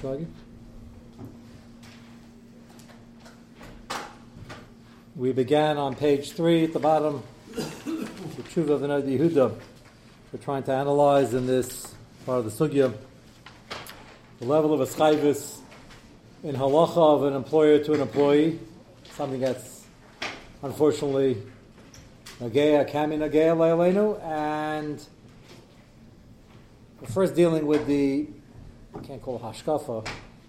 Shagi? We began on page three at the bottom, the Tshuva of the Yehuda. We're trying to analyze in this part of the Sugya the level of a schayvis in halacha of an employer to an employee, something that's unfortunately nageya kami nageya le'aleinu, and we're first dealing with the I can't call hashkafa,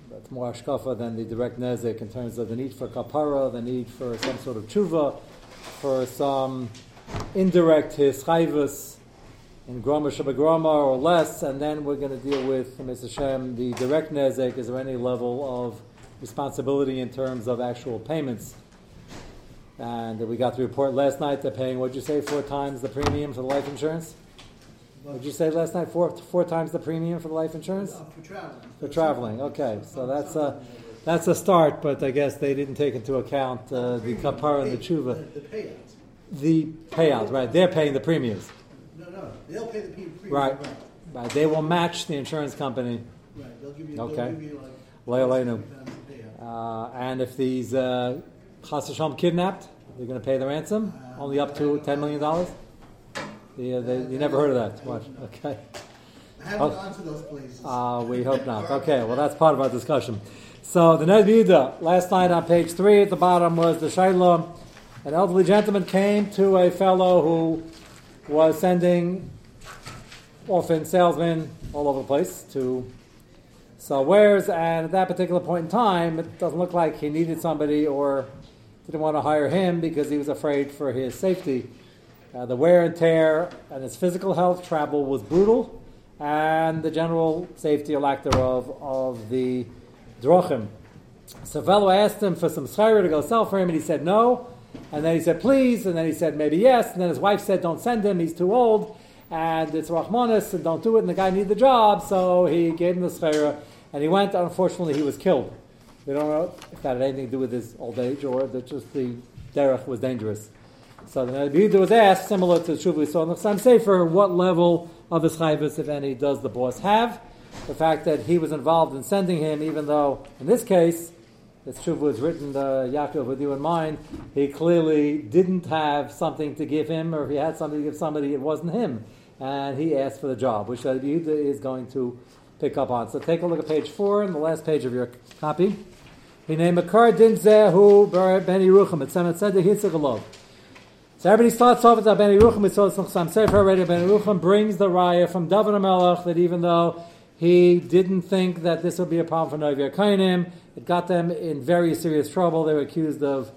but more hashkafa than the direct nezek in terms of the need for kapara, the need for some sort of tshuva, for some indirect hischayvus in grama shabagrama or less, and then we're going to deal with Mr. Hashem the direct nezek. Is there any level of responsibility in terms of actual payments? And we got the report last night. They're paying, what'd you say, four times the premium for the life insurance? What did you say last night? Four, four times the premium for the life insurance? Uh, for traveling. For traveling, okay. So that's a, that's a start, but I guess they didn't take into account uh, the kapara and the tshuva. The payouts. The payouts, right? They're paying the premiums. No, no, they'll pay the premium. Right. Right. Right. They will match the insurance company. Right. They'll give you. Okay. They'll give you like. The. Uh, and if these uh, kidnapped, they're going to pay the ransom, only up to $10 million? Uh, they, you never heard of that? What? Okay. I haven't Oh. gone to those places. Uh, we hope not. Okay, well, that's part of our discussion. So, the Ned last night on page three at the bottom was the Shaila. An elderly gentleman came to a fellow who was sending often salesmen all over the place to sell wares, and at that particular point in time, it doesn't look like he needed somebody or didn't want to hire him because he was afraid for his safety. Uh, the wear and tear and his physical health travel was brutal, and the general safety or lack thereof of the drochim. So, fellow asked him for some schayra to go sell for him, and he said no. And then he said please, and then he said maybe yes, and then his wife said don't send him, he's too old, and it's Rahmanis, and don't do it, and the guy needed the job, so he gave him the schayra, and he went. Unfortunately, he was killed. We don't know if that had anything to do with his old age or that just the derech was dangerous. So the was asked, similar to the Shuv we saw in the Chassam Sofer, what level of his if any, does the boss have? The fact that he was involved in sending him, even though in this case, this Shuv was written, uh, Yaakov, with you in mind, he clearly didn't have something to give him, or if he had something to give somebody, it wasn't him. And he asked for the job, which Nabi Yehuda is going to pick up on. So take a look at page four, and the last page of your copy. Hine Makar Din Zehu Yerucham. It's Semet Tzedek Yitzchak So everybody starts off with Ben this in Chassam Sofer already. Ben Yerucham brings the raya from David Melech that even though he didn't think that this would be a problem for Novi Kainim, it got them in very serious trouble. They were accused of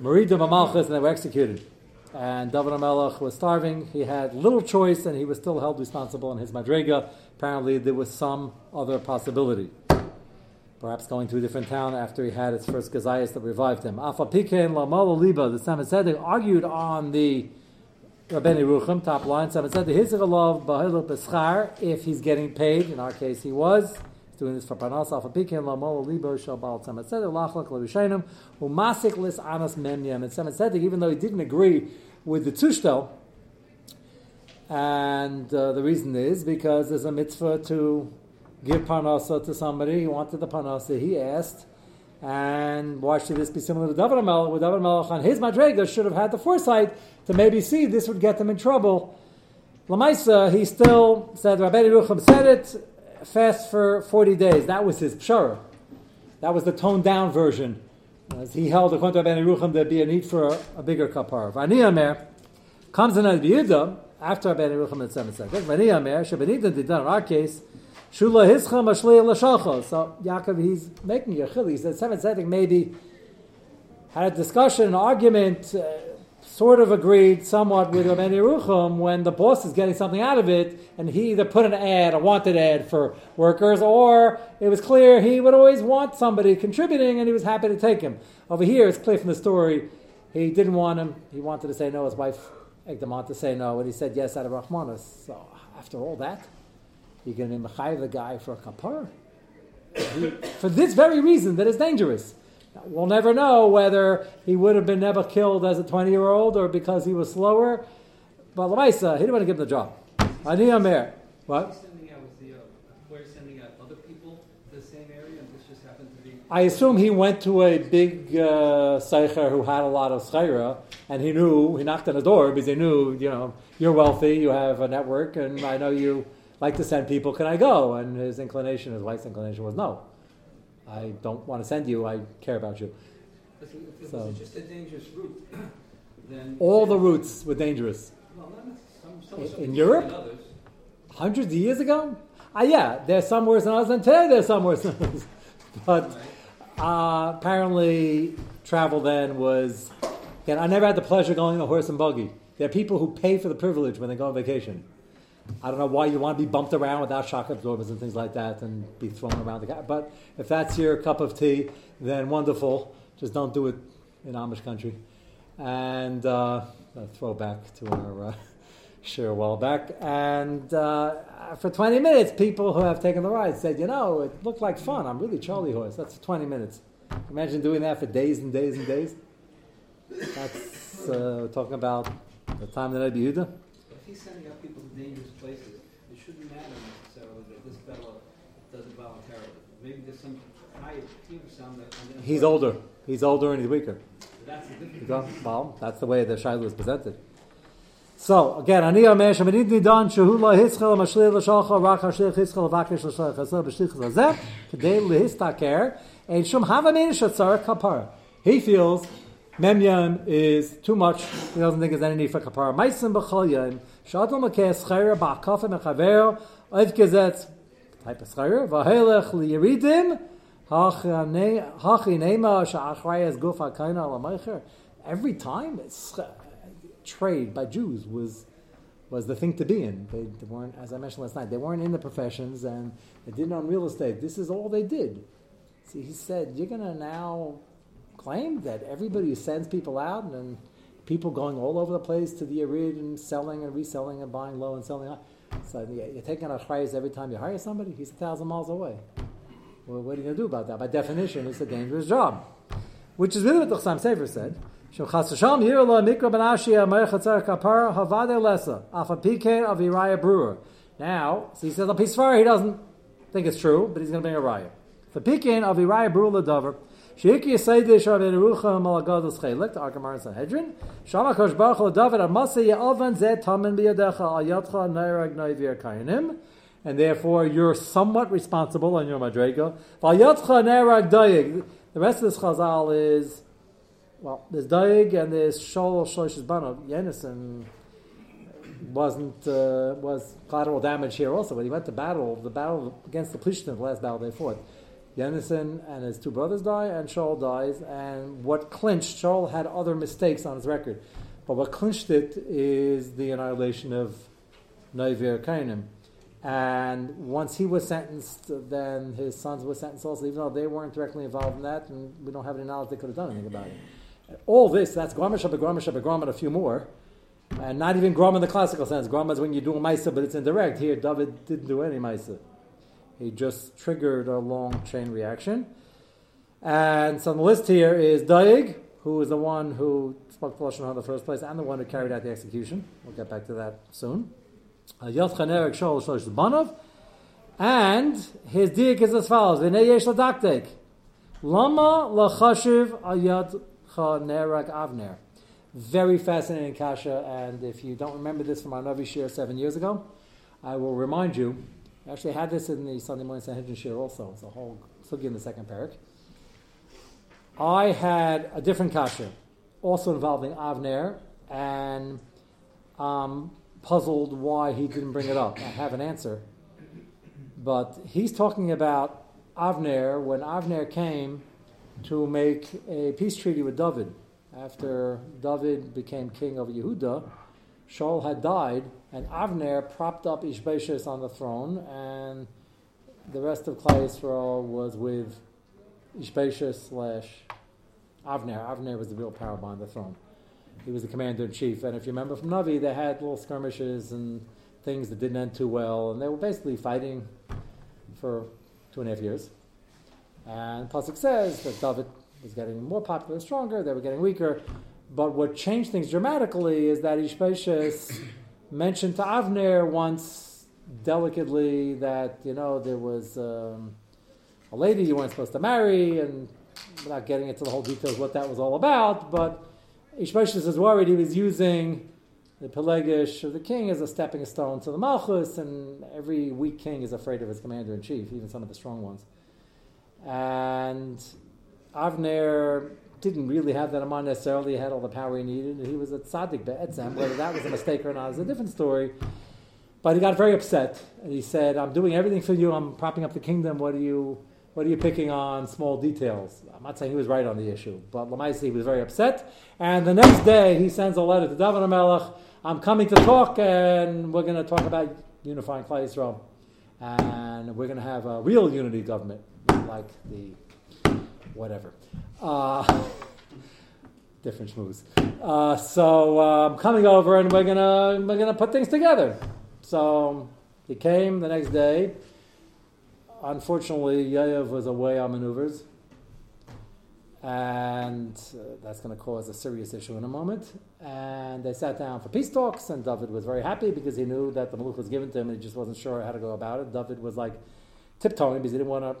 Meridim Amalchus and they were executed. And David Melech was starving. He had little choice and he was still held responsible in his Madrega. Apparently, there was some other possibility perhaps going to a different town after he had his first gazayas that revived him. Afa Pikein Lamala Liba, the Samet Tzedek argued on the Rabbeinu Rucham, top line, Samet Tzedek, Hizralav Bahilu Beschar, if he's getting paid, in our case he was, doing this for Panas, Afa Pikein Lamala Liba, Shabal Samet Tzedek, Lachlak Levishanim, Umasik Lis Anas Memyam, and Tzedek, even though he didn't agree with the Tushtel, and uh, the reason is because there's a mitzvah to give parnasa to somebody. He wanted the parnasa. He asked, and why should this be similar to David Melech? With David Melech on his madrega should have had the foresight to maybe see this would get them in trouble. Lamaisa, he still said, Rabbi Rucham said it, fast for 40 days. That was his pshara. That was the toned down version. As he held, according to Rabbi Rucham, there'd be a need for a, a bigger kapar. Vani Amer comes in Rabbi Yehuda, after Rabbi Rucham had said, Vani Amer, done in our case, Shula hischa mashlei l'shalcha. So Yaakov, he's making a chili. He said Seven Tzedek maybe had a discussion, an argument, uh, sort of agreed somewhat with Rabbi when the boss is getting something out of it, and he either put an ad, a wanted ad for workers, or it was clear he would always want somebody contributing, and he was happy to take him. Over here, it's clear from the story, he didn't want him. He wanted to say no. His wife egged him on to say no, and he said yes out of Rahmanas. So after all that, you're going to be mechayiv the guy for a kapara for this very reason that is dangerous. Now, we'll never know whether he would have been never killed as a 20 year old or because he was slower. But Lamaisa, he didn't want to give him the job. Ani Amer. What? He's sending out with the, uh, where he's sending out other people the same area, and this just happened to be. I assume he went to a big uh, who had a lot of schaira, and he knew, he knocked on the door because he knew, you know, you're wealthy, you have a network, and I know you like to send people, can I go? And his inclination, his wife's inclination was no. I don't want to send you, I care about you. If it So- was just a dangerous route, then. All the routes were dangerous. Well. Some, some, In- some in Europe? Hundreds of years ago? Ah, yeah, there's some worse than others, and today there's some worse than others. But? Uh, apparently, travel then was. Again, I never had the pleasure of going on a horse and buggy. There are people who pay for the privilege when they go on vacation. I don't know why you want to be bumped around without shock absorbers and things like that and be thrown around the car. But if that's your cup of tea, then wonderful. Just don't do it in Amish country. And uh, a throwback to our uh, share a while back. And uh, for 20 minutes, people who have taken the ride said, you know, it looked like fun. I'm really Charlie horse. That's 20 minutes. Imagine doing that for days and days and days. That's uh, talking about the time that I'd be Yehuda. If he's sending out people to dangerous places, it shouldn't matter necessarily that this fellow does it voluntarily. Maybe there's some high team something that. He's older. He's older and he's weaker. That's the difference. well, that's the way the Shiloh is presented. So again, ani omer shemenid nidan shehu lo hischel mashlir l'shalcha rak hashlir hischel vakish l'shalcha chesel b'shlich zeh kedei lehistaker and shum hava minish atzara kapara. He feels memyam is too much. He doesn't think there's any need for kapara. Meisim b'chol yom shadol makeh schayra ba'kafim mechaver oiv gezet type of schayra v'helech liyiridim hachi nema sha'achrayas gufa kaina alamaycher. Every time it's trade by Jews was was the thing to be in. They, they weren't, as I mentioned last night, they weren't in the professions and they didn't own real estate. This is all they did. See, he said, you're going to now claim that everybody who sends people out and people going all over the place to the Arid and selling and reselling and buying low and selling high. So you're taking a price every time you hire somebody. He's a thousand miles away. Well, what are you going to do about that? By definition, it's a dangerous job. Which is really what the Chassam Sofer said. Now, so he says a piece far he doesn't think it's true, but he's going to bring a riot. The pikin of Uriah Brewer ledavar. Sheiki yisaydish of Yerucha malagados chelik to Arkamar Sanhedrin. Shama kosh baruch ledavar amasa ye'alvan zeh tamen biyadecha neirag noivir kayanim. And therefore, you're somewhat responsible on your madrega. Vayatcha dayig. The rest of this chazal is well, there's Daig and there's Shol Shlosh's Banov. Yenison wasn't uh, was collateral damage here also. When he went to battle, the battle against the Plishtim, the last battle they fought, Yenison and his two brothers die, and Shaul dies. And what clinched, Shaul had other mistakes on his record, but what clinched it is the annihilation of Naivir Kainim. And once he was sentenced, then his sons were sentenced also, even though they weren't directly involved in that, and we don't have any knowledge they could have done anything about it. All this, that's Grama Shabbat, Grama Shabbat, and a few more. And not even Grama in the classical sense. Grama is when you do a Maisa, but it's indirect. Here, David didn't do any Maisa. He just triggered a long chain reaction. And so the list here is Daig, who is the one who spoke the Lashon in the first place, and the one who carried out the execution. We'll get back to that soon. Uh, Yotchan Erik Shol Shlosh Banov. And his diak is as follows: V'nei yesh ladaktek, lama lachashiv ayad nerag avner. Very fascinating kasha, and if you don't remember this from our Navi share seven years ago, I will remind you. I actually had this in the Sunday morning Sanhedrin share also. It's a whole sugi in the second parak. I had a different kasha, also involving Avner, and um, puzzled why he didn't bring it up. I have an answer. But he's talking about Avner when Avner came to make a peace treaty with David. After David became king of Yehuda, Shaul had died, and Avner propped up Ishbashis on the throne, and the rest of Klal Yisrael was with Ishbashis slash Avner. Avner was the real power behind the throne. He was the commander in chief, and if you remember from Navi, they had little skirmishes and things that didn't end too well, and they were basically fighting for two and a half years. And Pasuk says that David was getting more popular, and stronger. They were getting weaker. But what changed things dramatically is that Ishbashis mentioned to Avner once delicately that you know there was um, a lady you weren't supposed to marry, and without getting into the whole details what that was all about, but Ishmael is worried he was using the Pelegish of the king as a stepping stone to the Malchus, and every weak king is afraid of his commander in chief, even some of the strong ones. And Avner didn't really have that mind necessarily. He had all the power he needed. He was a tzaddik be'etzem. Whether that was a mistake or not is a different story. But he got very upset, and he said, "I'm doing everything for you. I'm propping up the kingdom. What are you, what are you picking on small details?" I'm not saying he was right on the issue, but Lamaisi was very upset. And the next day, he sends a letter to David Melech. I'm coming to talk, and we're going to talk about unifying Klal Yisrael, and we're going to have a real unity government, like the whatever. Uh, different schmooze. Uh, so I'm um, coming over, and we're gonna we're gonna put things together. So he came the next day. Unfortunately, Yoav was away on maneuvers, and uh, that's going to cause a serious issue in a moment. And they sat down for peace talks, and David was very happy because he knew that the Maluk was given to him, and he just wasn't sure how to go about it. David was like tiptoeing because he didn't want to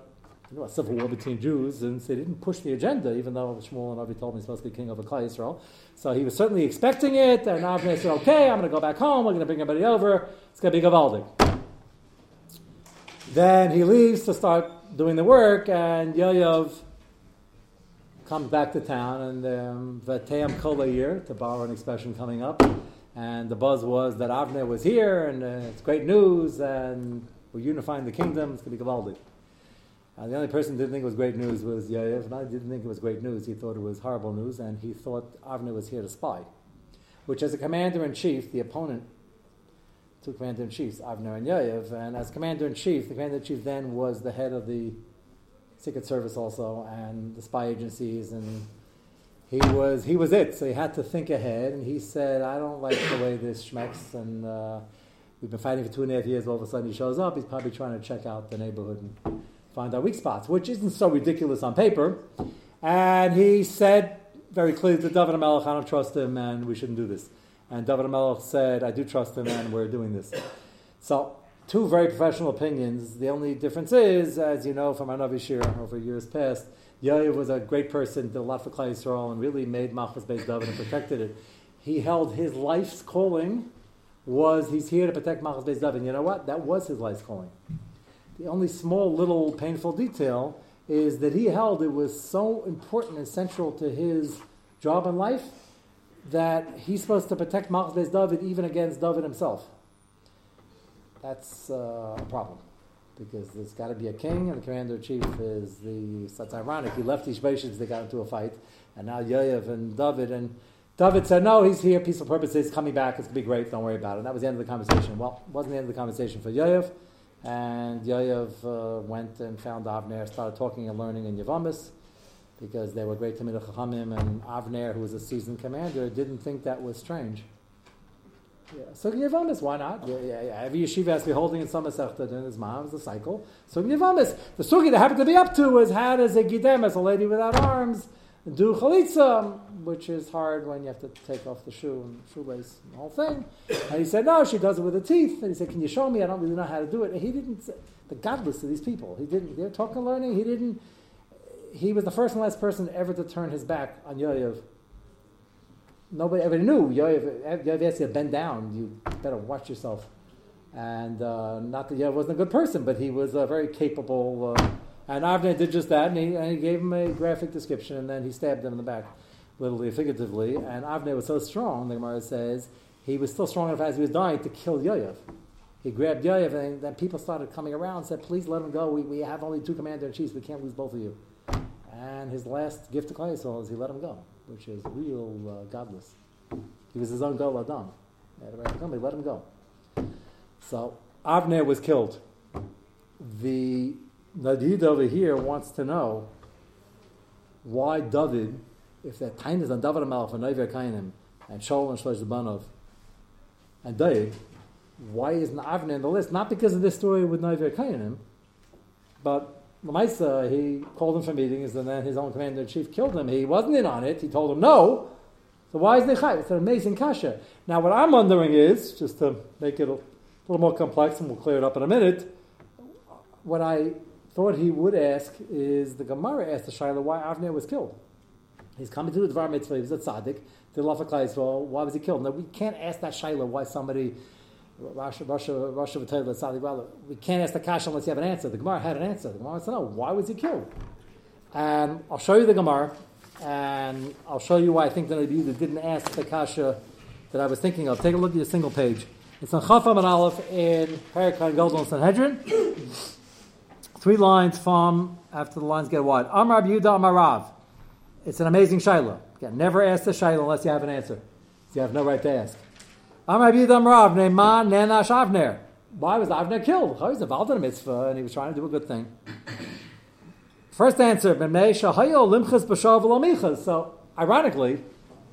you know, a civil war between Jews, and so they didn't push the agenda, even though Shmuel and Avi told me he's supposed to be king of Klal Yisrael. So he was certainly expecting it, and Avner said, okay, I'm going to go back home, we're going to bring everybody over, it's going to be Gavaldi. Then he leaves to start doing the work, and Yoav comes back to town, and um, Vateam Kola year, to borrow an expression coming up, and the buzz was that Avner was here, and uh, it's great news, and we're unifying the kingdom, it's going to be Gavaldi. Uh, the only person who didn't think it was great news was Yair, and I didn't think it was great news. He thought it was horrible news, and he thought Avner was here to spy. Which, as a commander in chief, the opponent, two commander in chiefs, Avner and Yair, and as commander in chief, the commander in chief then was the head of the Secret Service also, and the spy agencies, and he was he was it. So he had to think ahead, and he said, "I don't like the way this schmecks," and uh, we've been fighting for two and a half years. All of a sudden, he shows up. He's probably trying to check out the neighborhood. And, find our weak spots, which isn't so ridiculous on paper. And he said very clearly to David Melech, I don't trust him and we shouldn't do this. And David Melech said, I do trust him and we're doing this. So, two very professional opinions. The only difference is, as you know from our Shir over years past, Yair was a great person, did a lot for Klal Yisrael, and really made Machmas Beis David and protected it. He held his life's calling was he's here to protect Machmas Beis David. You know what? That was his life's calling. The only small little painful detail is that he held it was so important and central to his job in life that he's supposed to protect Machzes David even against David himself. That's uh, a problem because there's got to be a king and the commander in chief is the. That's ironic. He left these Ishbaishis, they got into a fight, and now Yoav and David and. David said, No, he's here, peaceful purposes, coming back, it's going to be great, don't worry about it. And that was the end of the conversation. Well, it wasn't the end of the conversation for Yoav. And Yoav uh, went and found Avner, started talking and learning in Yavamis because they were great Tamid Chachamim, and Avner, who was a seasoned commander, didn't think that was strange. Yeah. So Yavamis, why not? Yeah, yeah, yeah. Every yeshiva has to be holding in some Masechta in his mom, a cycle. So Yavamis, the sugi that happened to be up to was had as a gidem, as a lady without arms, do chalitza, which is hard when you have to take off the shoe and shoelace and the whole thing. And he said, no, she does it with the teeth. And he said, can you show me? I don't really know how to do it. And he didn't, the godless of these people, he didn't, they're talking learning, he didn't, he was the first and last person ever to turn his back on Yoav. Nobody ever knew. Yoav, Yoav you to bend down, you better watch yourself. And uh, not that Yoav wasn't a good person, but he was a very capable uh, and Avner did just that, and he, and he gave him a graphic description, and then he stabbed him in the back, literally figuratively. And Avner was so strong, the Gemara says, he was still strong enough as he was dying to kill Yoav. He grabbed Yoav, and then people started coming around and said, Please let him go. We, we have only two commander in chiefs. We can't lose both of you. And his last gift to Klal is he let him go, which is real uh, godless. He was his own Gol Adam. He let him go. So Avner was killed. The Nadid over here wants to know why David, if that time is on David Amalf and Neivir Kainim and Shaul and Shlosh Banov and David, why isn't Avner in the list? Not because of this story with Neivir Kainim, but Lamaisa, he called him for meetings and then his own commander in chief killed him. He wasn't in on it. He told him no. So why isn't he? It's an amazing kasha. Now, what I'm wondering is, just to make it a little more complex, and we'll clear it up in a minute, what I thought he would ask is the Gemara asked the Shaila why Avner was killed. He's coming to the Dvar Mitzvah, he was a tzaddik, did Lafa Klaisrael, why was he killed? Now, we can't ask that Shaila why somebody, Russia, Russia, Russia, tzaddik, well, we can't ask the Kasha unless you have an answer. The Gemara had an answer. The Gemara to know, why was he killed? And I'll show you the Gemara, and I'll show you why I think the Nabi that didn't ask the Kasha that I was thinking of. Take a look at your single page. It's on Chafam and Aleph in Parakan Goldon Sanhedrin. Three lines from after the lines get wide. Amar Yehuda Amar. It's an amazing shaila. Again, never ask the shaila unless you have an answer. You have no right to ask. Amar Yehuda Amar Rav. Neman Nenash Avner. Why was Avner killed? He was involved in a mitzvah and he was trying to do a good thing. First answer, So, ironically,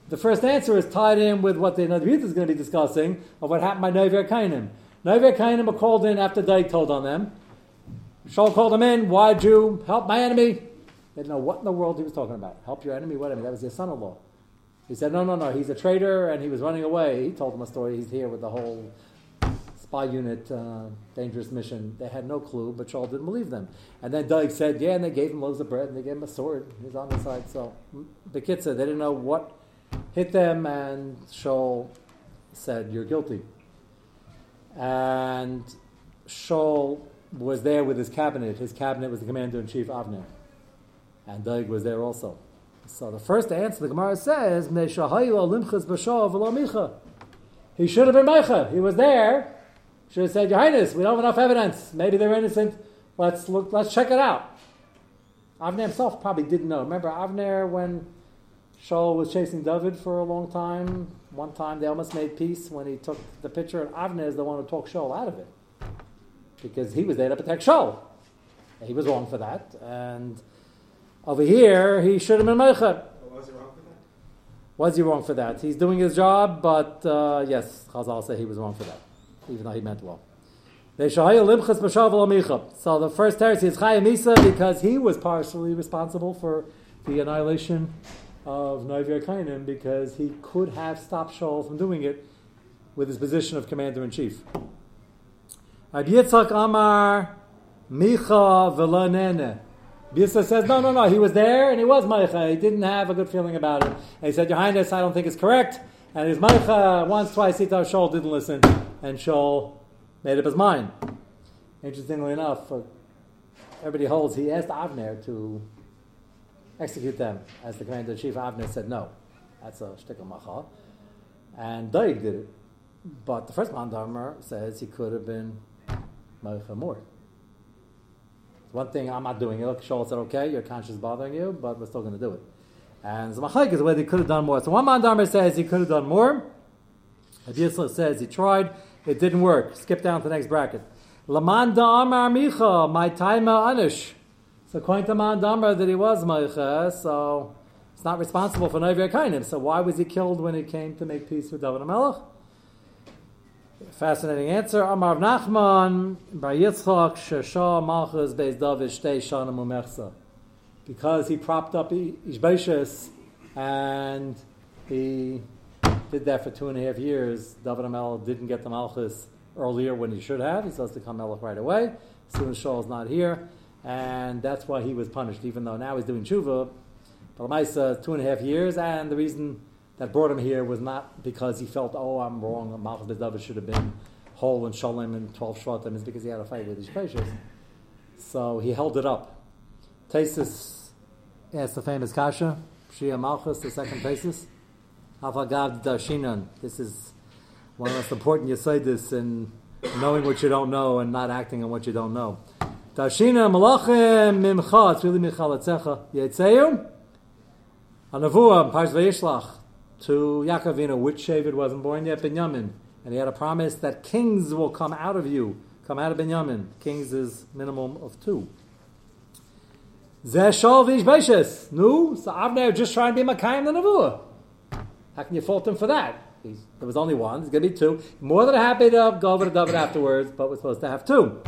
the first answer is tied in with what the Nadrit is going to be discussing of what happened by Nover Kainim. Nover Kainim were called in after Daig told on them. Shaul called him in. Why'd you help my enemy? They didn't know what in the world he was talking about. Help your enemy? What enemy? That was his son-in-law. He said, no, no, no, he's a traitor and he was running away. He told them a story. He's here with the whole spy unit, uh, dangerous mission. They had no clue, but Shaul didn't believe them. And then Doeg said, yeah, and they gave him loaves of bread and they gave him a sword. He's on the side. So, the kid said, they didn't know what hit them, and Shaul said, you're guilty. And Shaul was there with his cabinet. His cabinet was the commander in chief Avner, and Doeg was there also. So the first answer the Gemara says. He should have been Meicha. He was there. Should have said, Your Highness, we don't have enough evidence. Maybe they're innocent. Let's look. Let's check it out. Avner himself probably didn't know. Remember Avner when Shaul was chasing David for a long time. One time they almost made peace when he took the picture, and Avner is the one who talked Shaul out of it because he was there to protect Shaul. He was wrong for that, and over here he should have been Meichel. Was he wrong for that? Was he wrong for that? He's doing his job, but uh, yes, Chazal say he was wrong for that, even though he meant well. So the first heresy is Chayim Isa because he was partially responsible for the annihilation of Noivir Kainim because he could have stopped Shaul from doing it with his position of commander in chief. Yitzchak Amar Micha Velanene. Bisa says, no, no, no, he was there and he was Meicha. He didn't have a good feeling about it. And he said, Your Highness, I don't think it's correct. And his Meicha once, twice, thought Shaul didn't listen. And Shaul made up his mind. Interestingly enough, uh, everybody holds he asked Avner to execute them. As the commander in chief, Avner said no. That's a shtickle macha. And Daig did it. But the first Mandamer says he could have been Meicha more. One thing I'm not doing. Look, Shaul said, okay, your conscience is bothering you, but we're still going to do it. And the Machaik is where he could have done more. So one Mandamer says he could have done more. Abiyasla says he tried, it didn't work. Skip down to the next bracket. Lamanda Amar Micha, my taima anish. So according to Mandamar that he was Meicha, so it's not responsible for Novi Kainim. So why was he killed when he came to make peace with David Melech? Fascinating answer. Amar Nachman, Bar Yitzchak, Shesha, Malchus, Beis David, Shtei, Shana, Mumechsa. Because he propped up Ishbeshus and he did that for two and a half years, David Amel didn't get the Malchus earlier when he should have. He's supposed to come Melech right away, as soon as Shaul's not here. And that's why he was punished, even though now he's doing tshuva. But Lamaisa, two and a half years, and the reason that brought him here was not because he felt, oh, I'm wrong, Malchus David should have been whole and Shalom and 12 Shvatim, It's because he had a fight with his precious. So he held it up. Tesis asked the famous Kasha, Shia Malchus, the second Tesis. Havagav Darshinan. This is one of the most important Yesaidis in knowing what you don't know and not acting on what you don't know. Darshina Malachim Mimcha, it's really Michalatzecha. Yetzeu. Anavua, Parsh Vayishlach to Yaakovina, which David wasn't born yet, Binyamin. And he had a promise that kings will come out of you, come out of Binyamin. Kings is minimum of two. Zeshal v'ishbeshes. No, so Avner just trying to be Makayim the Nevuah. How can you fault him for that? He's, there was only one. There's going to be two. More than happy to go over to David afterwards, but we're supposed to have two.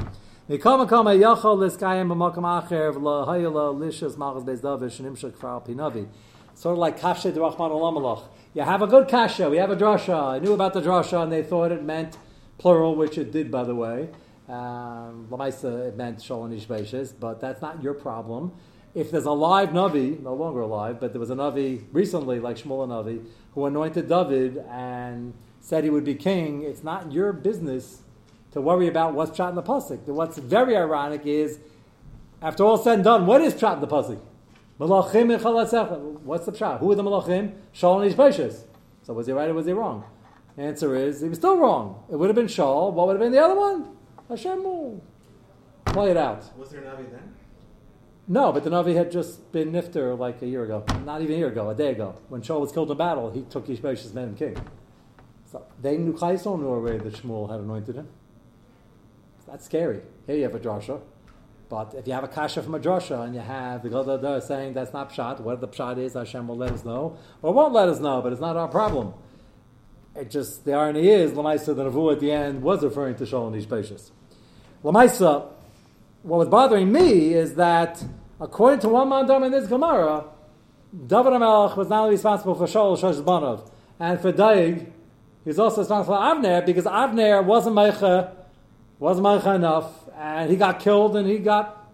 Sort of like kafshe d'rachman olamalach. You have a good kasha. We have a drasha. I knew about the drasha, and they thought it meant plural, which it did, by the way. Um, Lamaisa, it meant Shalom Ishbaishis, but that's not your problem. If there's a live Navi, no longer alive, but there was a Navi recently, like Shmuel Navi, who anointed David and said he would be king, it's not your business to worry about what's shot in the pasuk. What's very ironic is, after all said and done, what is shot in the pasuk? Malachim and What's the shot? Who are the malachim? Shaul and Ishbaishis. So was he right or was he wrong? The answer is he was still wrong. It would have been Shaul. What would have been the other one? Hashem will play it out. Was there a Navi then? No, but the Navi had just been nifter like a year ago. Not even a year ago, a day ago. When Shaul was killed in battle, he took Ishbaish's men and king. So they knew Chayson knew already that Shmuel had anointed him. That's scary. Here you have a drasha. But if you have a kasha from a drasha and you have the Gadada saying that's not pshat, what the pshat is, Hashem will let us know, or won't let us know, but it's not our problem. It just, the irony is, Lamaisa, the Navu at the end was referring to Shaul and Ishbaishis. Lamaisa, what was bothering me is that, according to one mandam in this Gemara, David HaMelech was not only responsible for Shaul Shoshbanov and for Daig, he's also responsible for Avner, because Avner wasn't Meicha, wasn't Meicha enough, and he got killed, and he got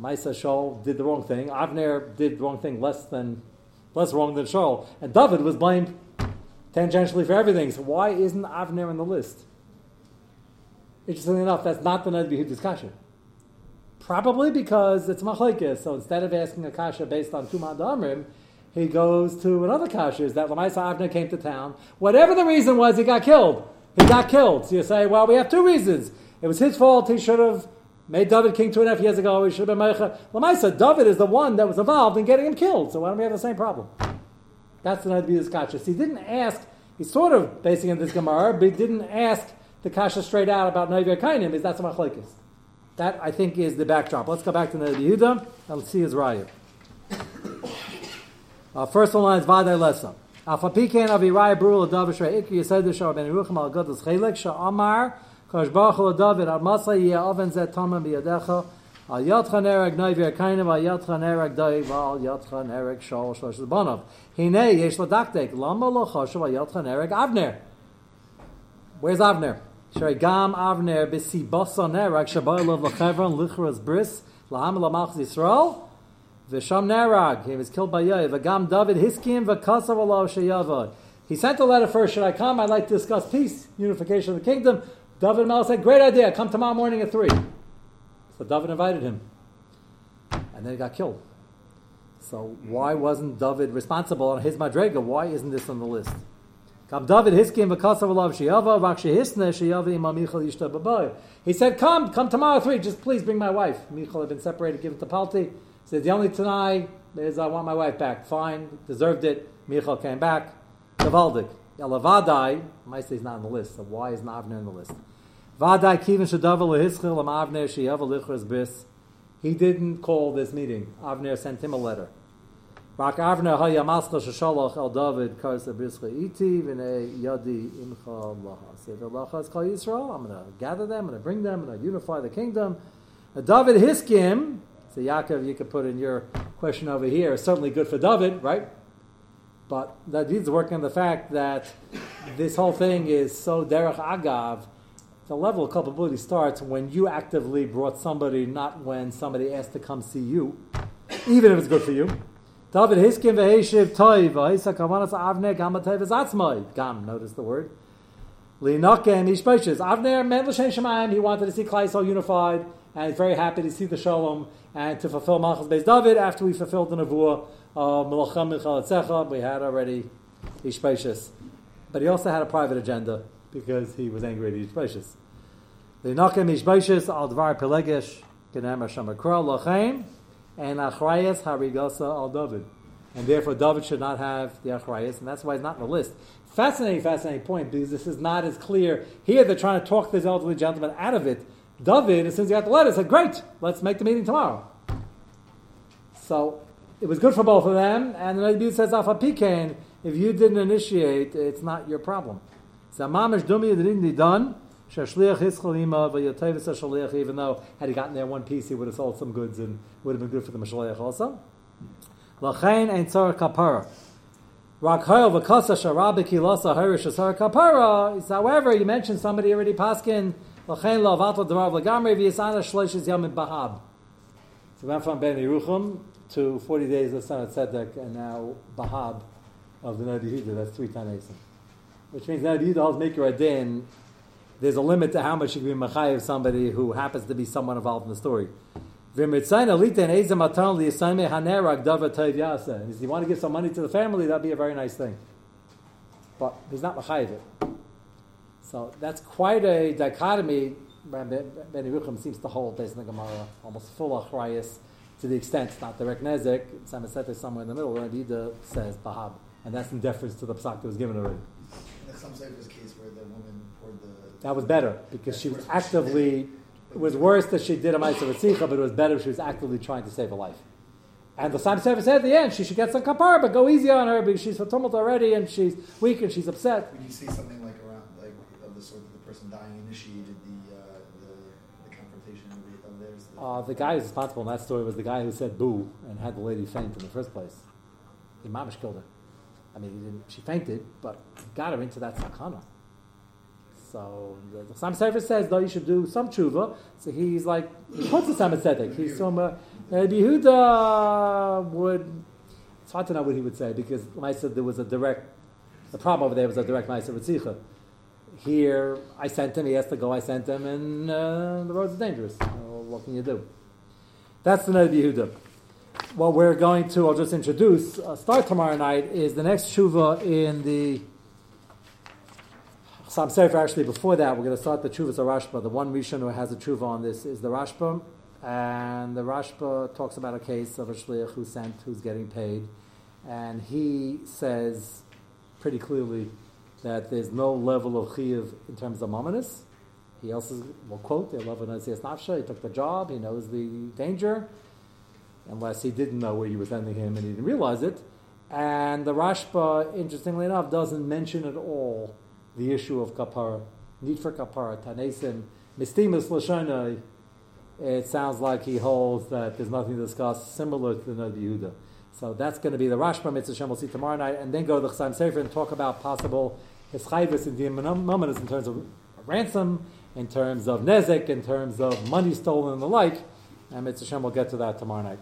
Maisa Shaul did the wrong thing. Avner did the wrong thing less than less wrong than Shaul, and David was blamed tangentially for everything. So why isn't Avner on the list? Interestingly enough, that's not the Ned discussion. Probably because it's machlekes. So instead of asking a kasha based on Tumad Amrim, he goes to another kasha. Is that Lamaisa Avner came to town? Whatever the reason was, he got killed. He got killed. So you say, well, we have two reasons. It was his fault. He should have made David king two and a half years ago. He should have been Meicha. Lamaisa, David is the one that was involved in getting him killed. So why don't we have the same problem? That's the Ned kasha. He didn't ask. He's sort of basing in this Gemara, but he didn't ask the kasha straight out about Naiver Kainim. Is that's a machlekes. That I think is the backdrop. Let's go back to Ned Yehuda and see his raya. Uh, first one line is Vadai Lesa. Afapiken aviraya brul adav shrei ikri yised shar ben ruchim al gadus chelek sha'amar kosh baruch David al masa yeh oven biyadecha al nereg al nereg al nereg hine yesh ladaktek lama lo choshev al nereg avner Where's Avner? Gam Avner b'si basa nereg lov lachevron lichras bris laham lamach he was killed by Yoav. V'gam David Hiskim alav sheyavad. He sent a letter first, should I come? I'd like to discuss peace, unification of the kingdom. David Mel said, great idea, come tomorrow morning at 3. So David invited him. And then he got killed. So why wasn't David responsible on his madrega? Why isn't this on the list? Come David Hiskim. He said, come, come tomorrow at 3, just please bring my wife. Michal had been separated, given to Palti. He said the only Tanai is I want my wife back. Fine, deserved it. Michal came back. Gavaldik. Elavadai, Maisa is not on the list, so why is Avner on the list? He didn't call this meeting. Avner sent him a letter. Rak Avner sheshalach el David iti v'nei yadi imcha is kol Yisrael. I'm going to gather them. I'm going to bring them. I'm going to unify the kingdom. David Hiskim, so Yaakov, you could put in your question over here. It's certainly good for David, right? But that needs working on the fact that this whole thing is so derech agav. The level of culpability starts when you actively brought somebody, not when somebody asked to come see you, even if it's good for you. David hiskim v'heshiv toiv v'hisa kavanas avner gam toiv v'zatzmai. Gam, notice the word. Linakem ishpaishes. Avner meant l'shem shemayim. He wanted to see Klal unified and very happy to see the shalom and to fulfill Malchus Beis David after we fulfilled the nevuah of Melacham Michal We had already Ishpacious. But he also had a private agenda because he was angry at Ishpacious. The Nakim Ishpacious al Dvar Pelegish Genem Hashem Akra Lachem and Achrayas Harigasa al David. And therefore David should not have the Achrayas, and that's why he's not in the list. Fascinating, fascinating point because this is not as clear. Here they're trying to talk this elderly gentleman out of it David, as soon as he got the letter, said, Great, let's make the meeting tomorrow. So it was good for both of them, and the Nabi says, Afa Pikain, if you didn't initiate, it's not your problem. So Mamish Dumi didn't done. Even though had he gotten there one piece, he would have sold some goods and would have been good for the Mashaliach also. Lachain ein tzar kapara. Rakhail v'kasa sharabi kilasa harish asar kapara. However, you mentioned somebody already paskin L'chein lo avato derav legamri v'yisana shloishes yamim bahab. So we went from Ben Yerucham to 40 days of Sanat Tzedek and now Bahab of the Nadi. That's three Tanasim. Which means Nadi Yehuda holds Maker Adin. There's a limit to how much you can be Machayev somebody who happens to be someone involved in the story. If you want to give some money to the family, that'd be a very nice thing. But he's not Machayev it. So that's quite a dichotomy. Ben Yerucham seems to hold based on the Gemara, almost full achrayas to the extent it's not direct nezik. Samasete somewhere in the middle. Rabbi Yehuda says bahab, and that's in deference to the psak that was given already. Some sort of case where the woman poured the. That was better because she was actively. It was worse that she did a ma'aser v'tzicha, but it was better if she was actively trying to save a life. And the Sam Sefer said at the end, she should get some kapar, but go easy on her because she's for tumult already and she's weak and she's upset. When you see something like around, like of the sort that the person dying initiated the uh, the, the confrontation of, the. The, Uh, the guy who's responsible in that story was the guy who said boo and had the lady faint in the first place. He mamish killed her. I mean, he didn't, she fainted, but got her into that sakana. So the, Sam Sefer says, though, you should do some tshuva. So he's like, he the Sam Tzedek. He's from, uh, Rabbi Yehuda would, it's hard to know what he would say because I said there was a direct, the problem over there was a direct Ma'aser Ritzicha. Here, I sent him, he has to go, I sent him, and uh, the roads are dangerous. Uh, what can you do? That's the Rabbi Yehuda. What we're going to, I'll just introduce, uh, start tomorrow night, is the next tshuva in the Sam Sefer. Actually, before that, we're going to start the Chuvas of Rashba. The one Rishon who has a Chuva on this is the Rashba. And the Rashba talks about a case of a shliach who sent, who's getting paid. And he says pretty clearly that there's no level of chiyuv in terms of mominus. He also will quote, the "They love nafsha." He took the job. He knows the danger, unless he didn't know where you were sending him and he didn't realize it. And the Rashba, interestingly enough, doesn't mention at all the issue of kapara, need for kapara, tanesim, mistimus lashonai. It sounds like he holds that there's nothing to discuss similar to the Nabi Yehuda. So that's going to be the Rashba Mitzvah Shem we'll see tomorrow night, and then go to the Chassam Sofer and talk about possible hischayvus in the in terms of ransom, in terms of nezek, in terms of money stolen and the like. And Mitzvah Shem will get to that tomorrow night.